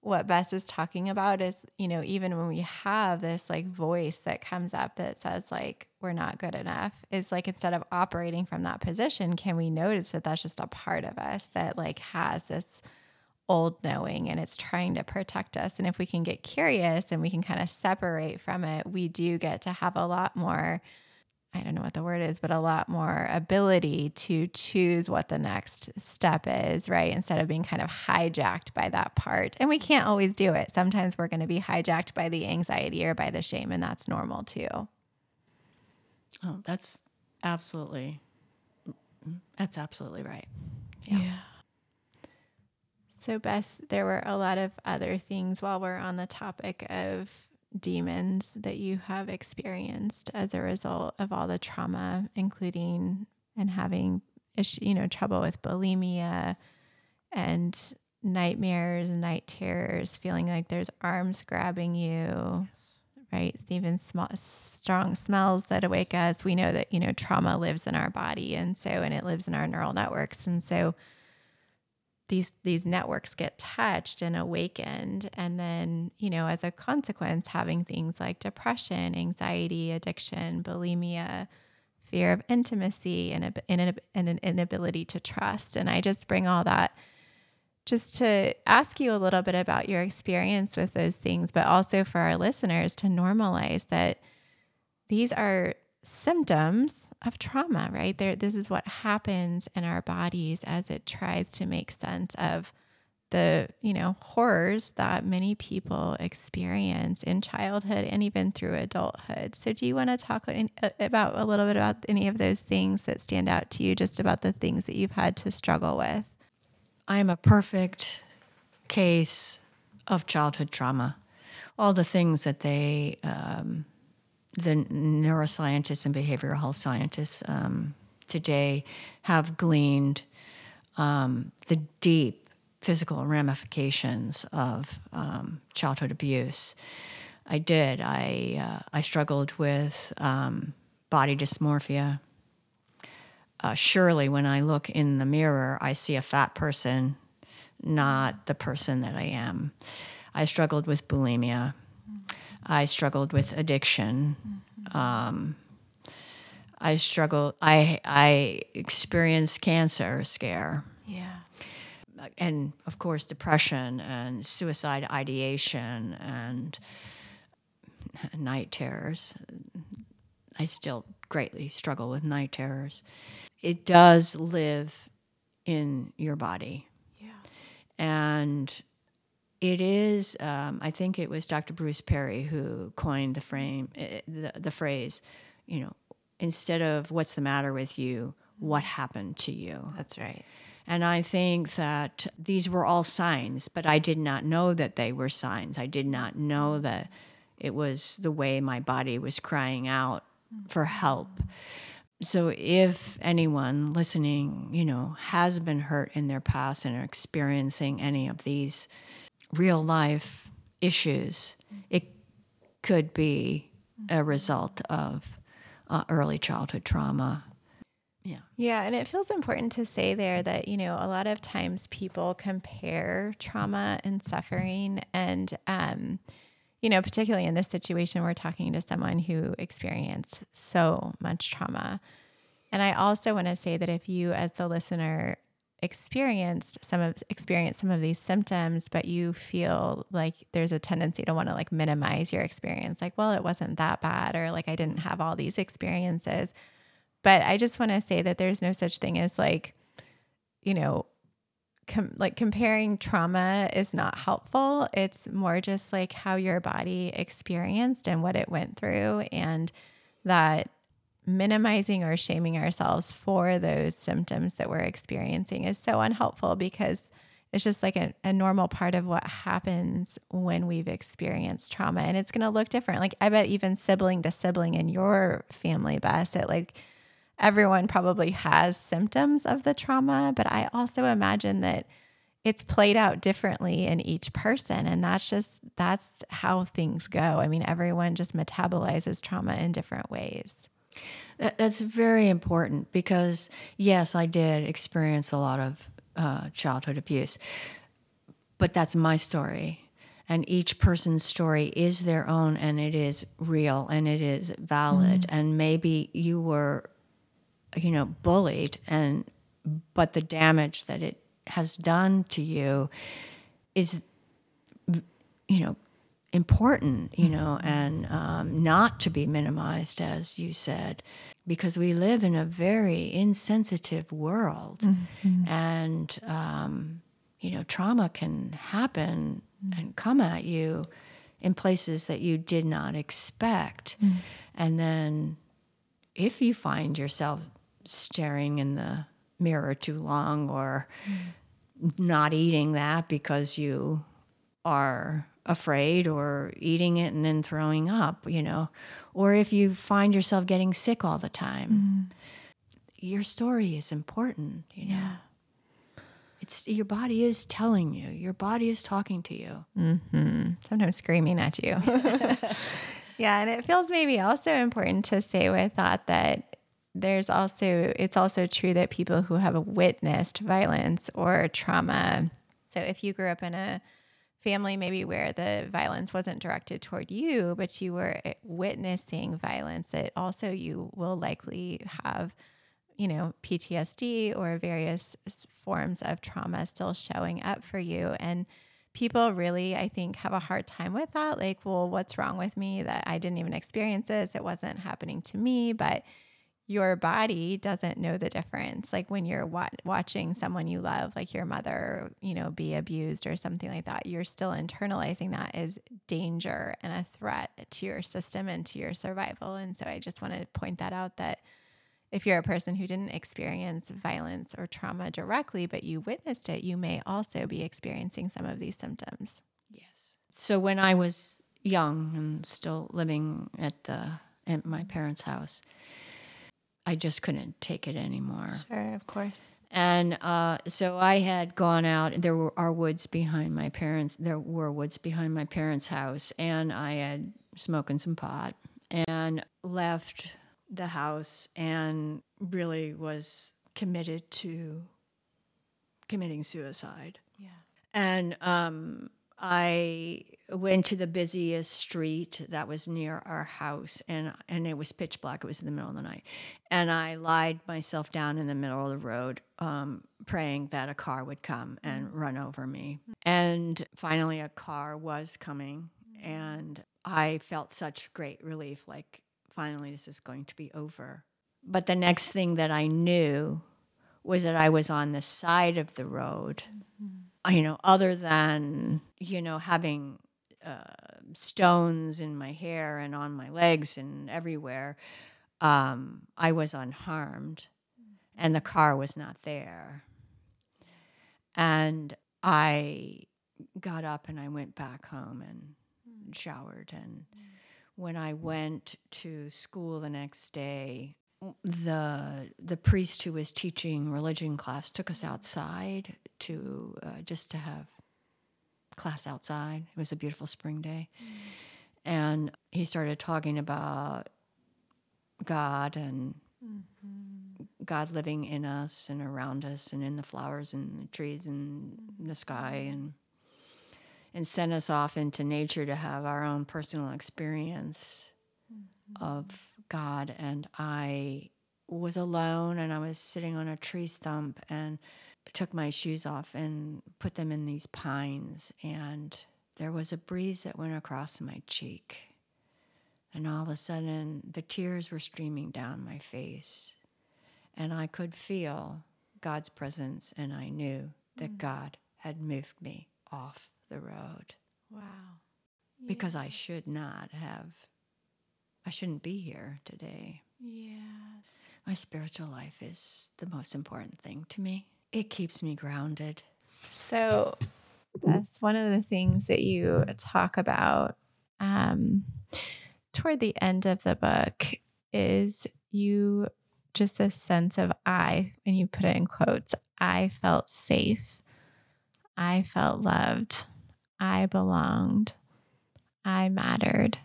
what Bess is talking about is, you know, even when we have this like voice that comes up that says like we're not good enough, is like instead of operating from that position, can we notice that that's just a part of us that like has this old knowing and it's trying to protect us. And if we can get curious and we can kind of separate from it, we do get to have a lot more, I don't know what the word is, but a lot more ability to choose what the next step is, right? Instead of being kind of hijacked by that part. And we can't always do it. Sometimes we're going to be hijacked by the anxiety or by the shame, and that's normal too. oh that's absolutely that's absolutely right Yeah. So, Bess, there were a lot of other things while we're on the topic of demons that you have experienced as a result of all the trauma, including and having issue, you know, trouble with bulimia and nightmares and night terrors, feeling like there's arms grabbing you, right? Even small, strong smells that awake us. We know that, you know, trauma lives in our body. And so, and it lives in our neural networks. And so, these these networks get touched and awakened. And then you know as a consequence having things like depression anxiety addiction bulimia fear of intimacy and, and, an- and an inability to trust. And i just bring all that just to ask you a little bit about your experience with those things, but also for our listeners to normalize that these are symptoms of trauma, right? There, this is what happens in our bodies as it tries to make sense of the, you know, horrors that many people experience in childhood and even through adulthood. So, do you want to talk about a little bit about any of those things that stand out to you, just about the things that you've had to struggle with? I am a perfect case of childhood trauma. All the things that they, um, the neuroscientists and behavioral health scientists um, today have gleaned um, the deep physical ramifications of um, childhood abuse. I did. I uh, I struggled with um, body dysmorphia uh, surely when I look in the mirror, I see a fat person, not the person that I am. I struggled with bulimia. I struggled with addiction. Um, I struggled. I I experienced cancer scare. Yeah. And of course, depression and suicide ideation and night terrors. I still greatly struggle with night terrors it does live in your body. Yeah. And it is, um, I think it was Dr. Bruce Perry who coined the frame, uh, the, the phrase, you know, instead of what's the matter with you, what happened to you? That's right. And I think that these were all signs, but I did not know that they were signs. I did not know that it was the way my body was crying out for help. So if anyone listening, you know, has been hurt in their past and are experiencing any of these real life issues, it could be a result of uh, early childhood trauma. Yeah. Yeah. And it feels important to say there that, you know, a lot of times people compare trauma and suffering and, um, you know, particularly in this situation, we're talking to someone who experienced so much trauma. And I also want to say that if you, as the listener, experienced some of experience some of these symptoms but you feel like there's a tendency to want to like minimize your experience like well it wasn't that bad or like I didn't have all these experiences but I just want to say that there's no such thing as like you know com- like comparing trauma is not helpful. It's more just like how your body experienced and what it went through, and that minimizing or shaming ourselves for those symptoms that we're experiencing is so unhelpful because it's just like a, a normal part of what happens when we've experienced trauma. And it's going to look different. Like, I bet even sibling to sibling in your family, Bess, it like, everyone probably has symptoms of the trauma, but I also imagine that it's played out differently in each person and that's just that's how things go. I mean, everyone just metabolizes trauma in different ways. That, that's very important because yes, I did experience a lot of uh, childhood abuse, but that's my story. And each person's story is their own and it is real and it is valid. Mm. And maybe you were you know, bullied and but the damage that it has done to you is you know important you know mm-hmm. and um, not to be minimized as you said because we live in a very insensitive world mm-hmm. and um, you know trauma can happen mm-hmm. and come at you in places that you did not expect mm. and then if you find yourself staring in the mirror too long or mm. not eating that because you are afraid or eating it and then throwing up, you know, or if you find yourself getting sick all the time. Mm. Your story is important, you know. Yeah. It's your body is telling you. Your body is talking to you. Mm-hmm. Sometimes screaming at you. yeah, and it feels maybe also important to say with that that there's also it's also true that people who have witnessed violence or trauma so if you grew up in a family maybe where the violence wasn't directed toward you but you were eh, witnessing violence that also you will likely have you know, PTSD or various forms of trauma still showing up for you. And people really, I think, have a hard time with that. Like, well, what's wrong with me that I didn't even experience this? It wasn't happening to me. But your body doesn't know the difference. Like when you're wa- watching someone you love, like your mother, you know, be abused or something like that, you're still internalizing that as danger and a threat to your system and to your survival. And so I just want to point that out that if you're a person who didn't experience violence or trauma directly, but you witnessed it, you may also be experiencing some of these symptoms. Yes. So when I was young and still living at the at my parents' house, I just couldn't take it anymore. Sure, of course. And uh, so I had gone out. There were our woods behind my parents. There were woods behind my parents' house, and I had smoking some pot and left the house and really was committed to committing suicide. Yeah. And um, I went to the busiest street that was near our house, and and it was pitch black. It was in the middle of the night, and I lied myself down in the middle of the road, um, praying that a car would come and run over me. And finally, a car was coming, and I felt such great relief. Like finally, this is going to be over. But the next thing that I knew was that I was on the side of the road you know, other than, you know, having uh, stones in my hair and on my legs and everywhere, um, I was unharmed and the car was not there. And I got up and I went back home and showered. And when I went to school the next day, the the priest who was teaching religion class took us outside to uh, just to have class outside. It was a beautiful spring day, and he started talking about God and God living in us and around us and in the flowers and the trees and the sky and and sent us off into nature to have our own personal experience of God. And I was alone and I was sitting on a tree stump and took my shoes off and put them in these pines. And there was a breeze that went across my cheek. And all of a sudden, the tears were streaming down my face. And I could feel God's presence, and I knew that mm. God had moved me off the road Wow. because I should not have, I shouldn't be here today. Yeah. My spiritual life is the most important thing to me. It keeps me grounded. So that's one of the things that you talk about um, toward the end of the book is you just a sense of I, and you put it in quotes, I felt safe. I felt loved. I belonged. I mattered.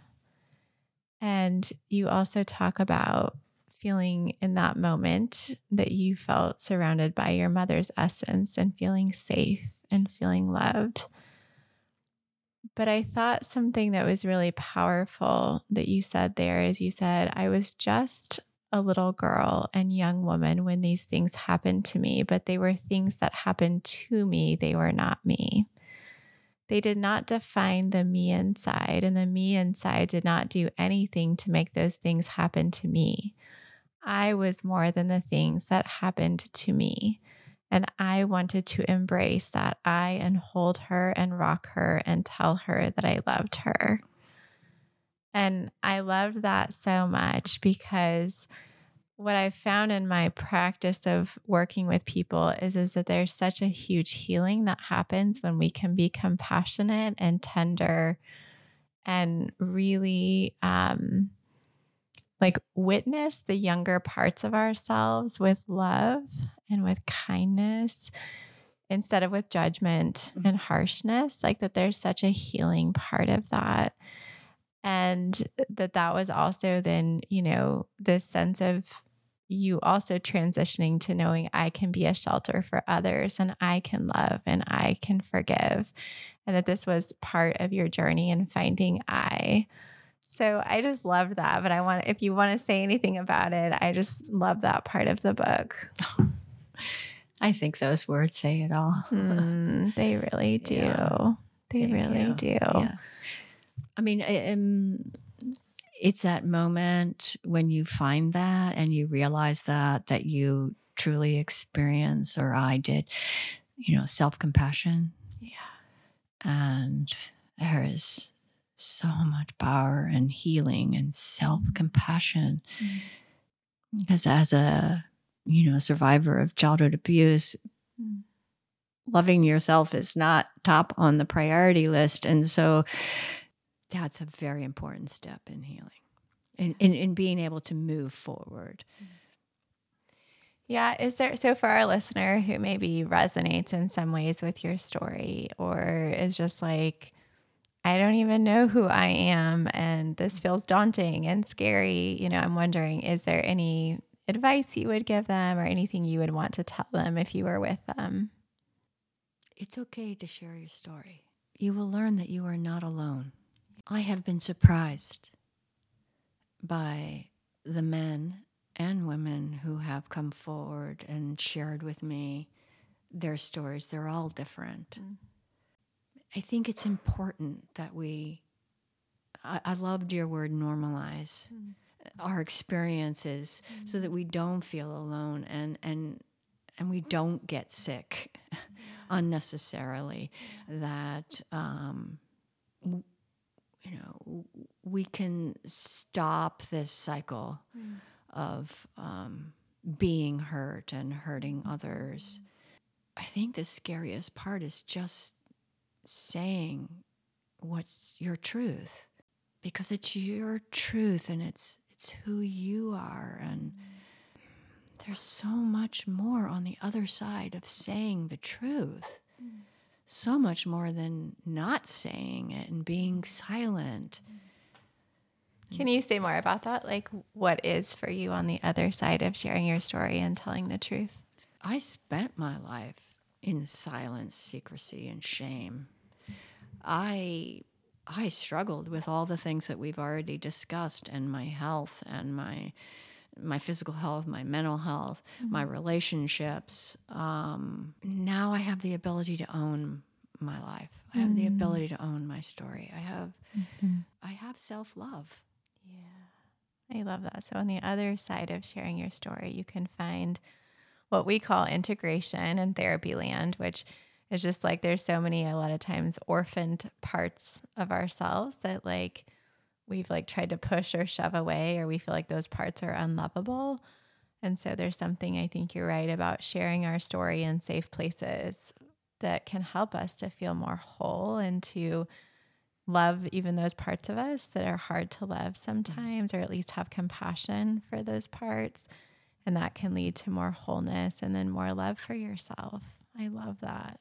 And you also talk about feeling in that moment that you felt surrounded by your mother's essence and feeling safe and feeling loved. But I thought something that was really powerful that you said there is you said, I was just a little girl and young woman when these things happened to me, but they were things that happened to me. They were not me. They did not define the me inside, and the me inside did not do anything to make those things happen to me. I was more than the things that happened to me. And I wanted to embrace that I and hold her and rock her and tell her that I loved her. And I loved that so much because what I've found in my practice of working with people is, is that there's such a huge healing that happens when we can be compassionate and tender and really um, like witness the younger parts of ourselves with love and with kindness instead of with judgment and harshness like that there's such a healing part of that. And that that was also then you know this sense of you also transitioning to knowing I can be a shelter for others and I can love and I can forgive and that this was part of your journey in finding I So I just loved that. But I want, if you want to say anything about it, I just love that part of the book. I think those words say it all. Mm, they really do. Yeah. They Thank really you. do. Yeah. I mean, um, it's that moment when you find that and you realize that that you truly experience, or I did, you know, self compassion. Yeah. And there is so much power and healing and self compassion. Mm. Because as a you know survivor of childhood abuse, Mm. loving yourself is not top on the priority list, and so that's a very important step in healing, in in, in being able to move forward. Mm-hmm. Yeah. Is there, so for our listener who maybe resonates in some ways with your story or is just like, I don't even know who I am and this mm-hmm. feels daunting and scary, you know, I'm wondering, is there any advice you would give them or anything you would want to tell them if you were with them? It's okay to share your story. You will learn that you are not alone. I have been surprised by the men and women who have come forward and shared with me their stories. They're all different. Mm. I think it's important that we, I, I loved your word normalize Mm. our experiences so that we don't feel alone and, and, and we don't get sick unnecessarily that um, you know we can stop this cycle mm. of um, being hurt and hurting others. Mm. I think the scariest part is just saying what's your truth because it's your truth and it's it's who you are. And mm. there's so much more on the other side of saying the truth. So much more than not saying it and being silent. Can you say more about that? Like, what is for you on the other side of sharing your story and telling the truth? I spent my life in silence, secrecy, and shame. I I struggled with all the things that we've already discussed and my health and my my physical health, my mental health, my mm-hmm. relationships. Um, now I have the ability to own my life. I have the mm-hmm. ability to own my story. I have mm-hmm. I have self love. Yeah. I love that. So, on the other side of sharing your story, you can find what we call integration in therapy land, which is just like there's so many, a lot of times, orphaned parts of ourselves that like we've like tried to push or shove away, or we feel like those parts are unlovable. And so, there's something I think you're right about sharing our story in safe places that can help us to feel more whole and to love even those parts of us that are hard to love sometimes, or at least have compassion for those parts. And that can lead to more wholeness and then more love for yourself. I love that.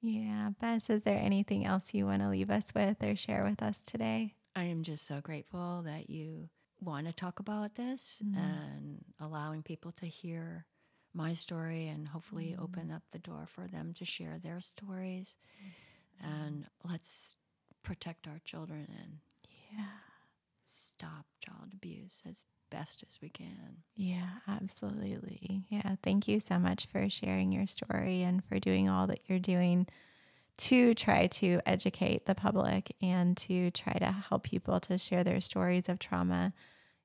Yeah. Bess, is there anything else you want to leave us with or share with us today? I am just so grateful that you want to talk about this mm-hmm. and allowing people to hear my story and hopefully mm-hmm. open up the door for them to share their stories. Mm-hmm. And let's protect our children and Yeah. stop child abuse as best as we can. Yeah, absolutely. Yeah. Thank you so much for sharing your story and for doing all that you're doing to try to educate the public and to try to help people to share their stories of trauma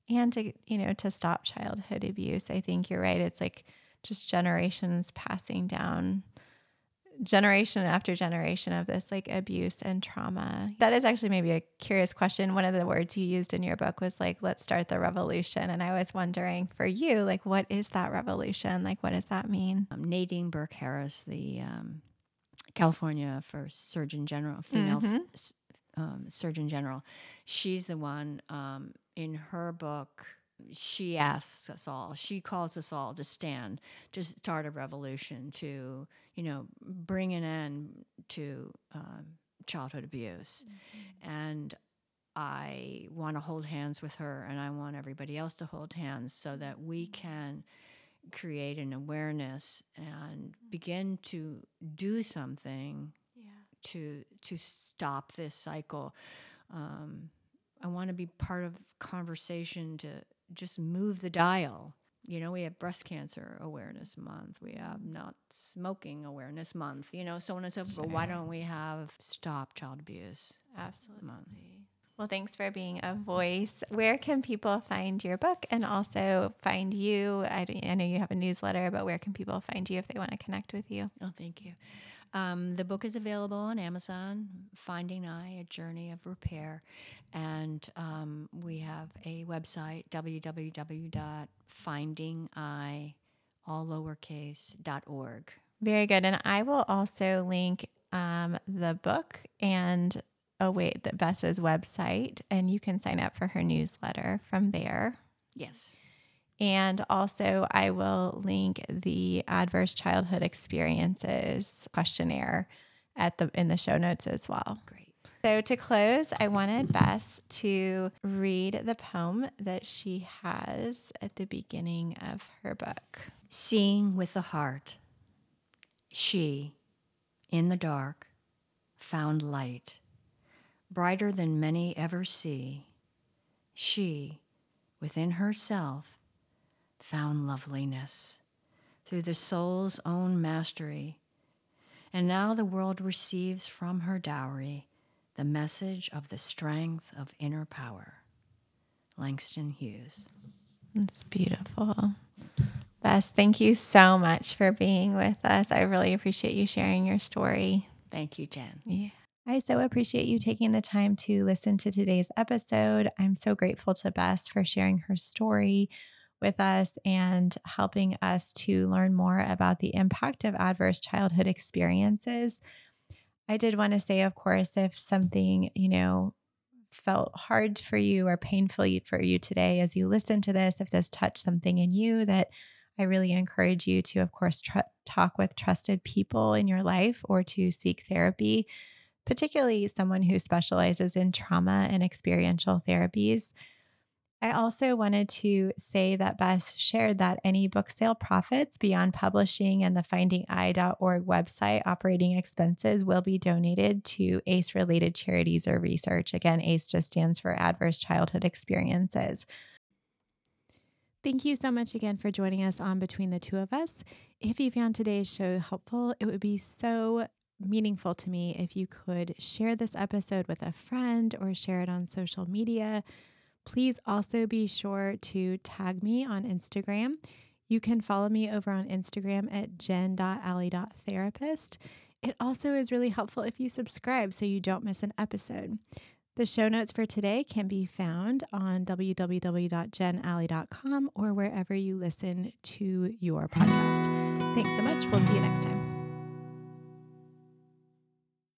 and to, you know, to stop childhood abuse. I think you're right. It's like just generations passing down generation after generation of this like abuse and trauma. That is actually maybe a curious question. One of the words you used in your book was like, let's start the revolution. And I was wondering for you, like, what is that revolution? Like, what does that mean? Um, Nadine Burke Harris, the um, California for Surgeon General, female f- s- um, Surgeon General, she's the one um, in her book. She asks us all, she calls us all to stand, to start a revolution, to, you know, bring an end to um, childhood abuse. And I want to hold hands with her, and I want everybody else to hold hands so that we can create an awareness and begin to do something Yeah. to to stop this cycle. Um, I want to be part of conversation to just move the dial. You know, we have breast cancer awareness month. We have not smoking awareness month. You know, so on and so forth. But why don't we have stop child abuse? Absolutely. Month? Well, thanks for being a voice. Where can people find your book and also find you? I, I know you have a newsletter, but where can people find you if they want to connect with you? Oh, thank you. Um, the book is available on Amazon, Finding I, A Journey of Repair. And um, we have a website, www.findingi, all lowercase, dot org. Very good. And I will also link um, the book and oh wait, the Bess's website, and you can sign up for her newsletter from there. Yes. And also, I will link the adverse childhood experiences questionnaire at the in the show notes as well. Great. So to close, I wanted Bess to read the poem that she has at the beginning of her book. Seeing with the heart. She, in the dark, found light, brighter than many ever see. She, within herself, found loveliness through the soul's own mastery. And now the world receives from her dowry the message of the strength of inner power. Langston Hughes. It's beautiful. Bess, thank you so much for being with us. I really appreciate you sharing your story. Thank you, Jen. Yeah. I so appreciate you taking the time to listen to today's episode. I'm so grateful to Bess for sharing her story with us and helping us to learn more about the impact of adverse childhood experiences. I did want to say, of course, if something, you know, felt hard for you or painful for you today as you listen to this, if this touched something in you, that I really encourage you to, of course, tr- talk with trusted people in your life or to seek therapy, particularly someone who specializes in trauma and experiential therapies. I also wanted to say that Bess shared that any book sale profits beyond publishing and the findingi.org website operating expenses will be donated to ACE related charities or research. Again, ACE just stands for Adverse Childhood Experiences. Thank you so much again for joining us on Between the Two of Us. If you found today's show helpful, it would be so meaningful to me if you could share this episode with a friend or share it on social media. Please also be sure to tag me on Instagram. You can follow me over on Instagram at jen.alley.therapist. It also is really helpful if you subscribe so you don't miss an episode. The show notes for today can be found on www.jenalley.com or wherever you listen to your podcast. Thanks so much. We'll see you next time.